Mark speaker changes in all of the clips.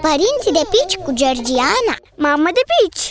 Speaker 1: Părinții de pici cu Georgiana
Speaker 2: Mamă de pici!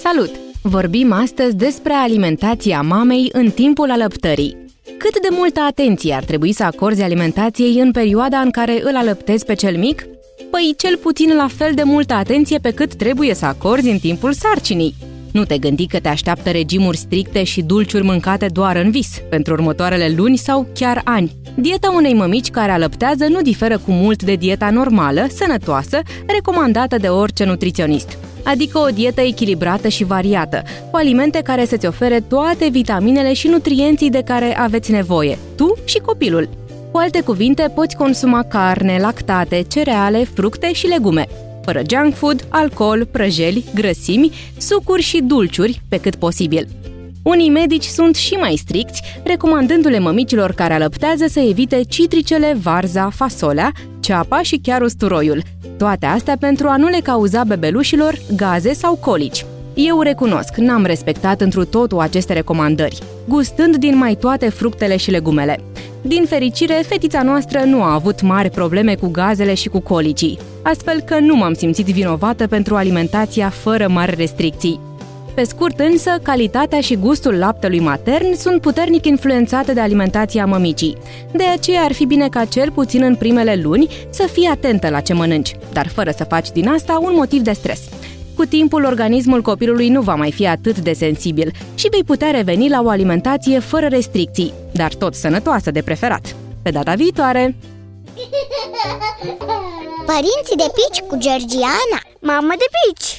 Speaker 3: Salut! Vorbim astăzi despre alimentația mamei în timpul alăptării. Cât de multă atenție ar trebui să acorzi alimentației în perioada în care îl alăptezi pe cel mic? Păi cel puțin la fel de multă atenție pe cât trebuie să acorzi în timpul sarcinii. Nu te gândi că te așteaptă regimuri stricte și dulciuri mâncate doar în vis, pentru următoarele luni sau chiar ani. Dieta unei mămici care alăptează nu diferă cu mult de dieta normală, sănătoasă, recomandată de orice nutriționist adică o dietă echilibrată și variată, cu alimente care să-ți ofere toate vitaminele și nutrienții de care aveți nevoie, tu și copilul. Cu alte cuvinte, poți consuma carne, lactate, cereale, fructe și legume, fără junk food, alcool, prăjeli, grăsimi, sucuri și dulciuri, pe cât posibil. Unii medici sunt și mai stricți, recomandându-le mămicilor care alăptează să evite citricele, varza, fasolea, ceapa și chiar usturoiul. Toate astea pentru a nu le cauza bebelușilor gaze sau colici. Eu recunosc, n-am respectat întru totul aceste recomandări, gustând din mai toate fructele și legumele. Din fericire, fetița noastră nu a avut mari probleme cu gazele și cu colicii, astfel că nu m-am simțit vinovată pentru alimentația fără mari restricții. Pe scurt însă, calitatea și gustul laptelui matern sunt puternic influențate de alimentația mămicii. De aceea ar fi bine ca cel puțin în primele luni să fii atentă la ce mănânci, dar fără să faci din asta un motiv de stres. Cu timpul, organismul copilului nu va mai fi atât de sensibil și vei putea reveni la o alimentație fără restricții, dar tot sănătoasă de preferat. Pe data viitoare!
Speaker 1: Părinții de pici cu Georgiana
Speaker 2: Mamă de pici!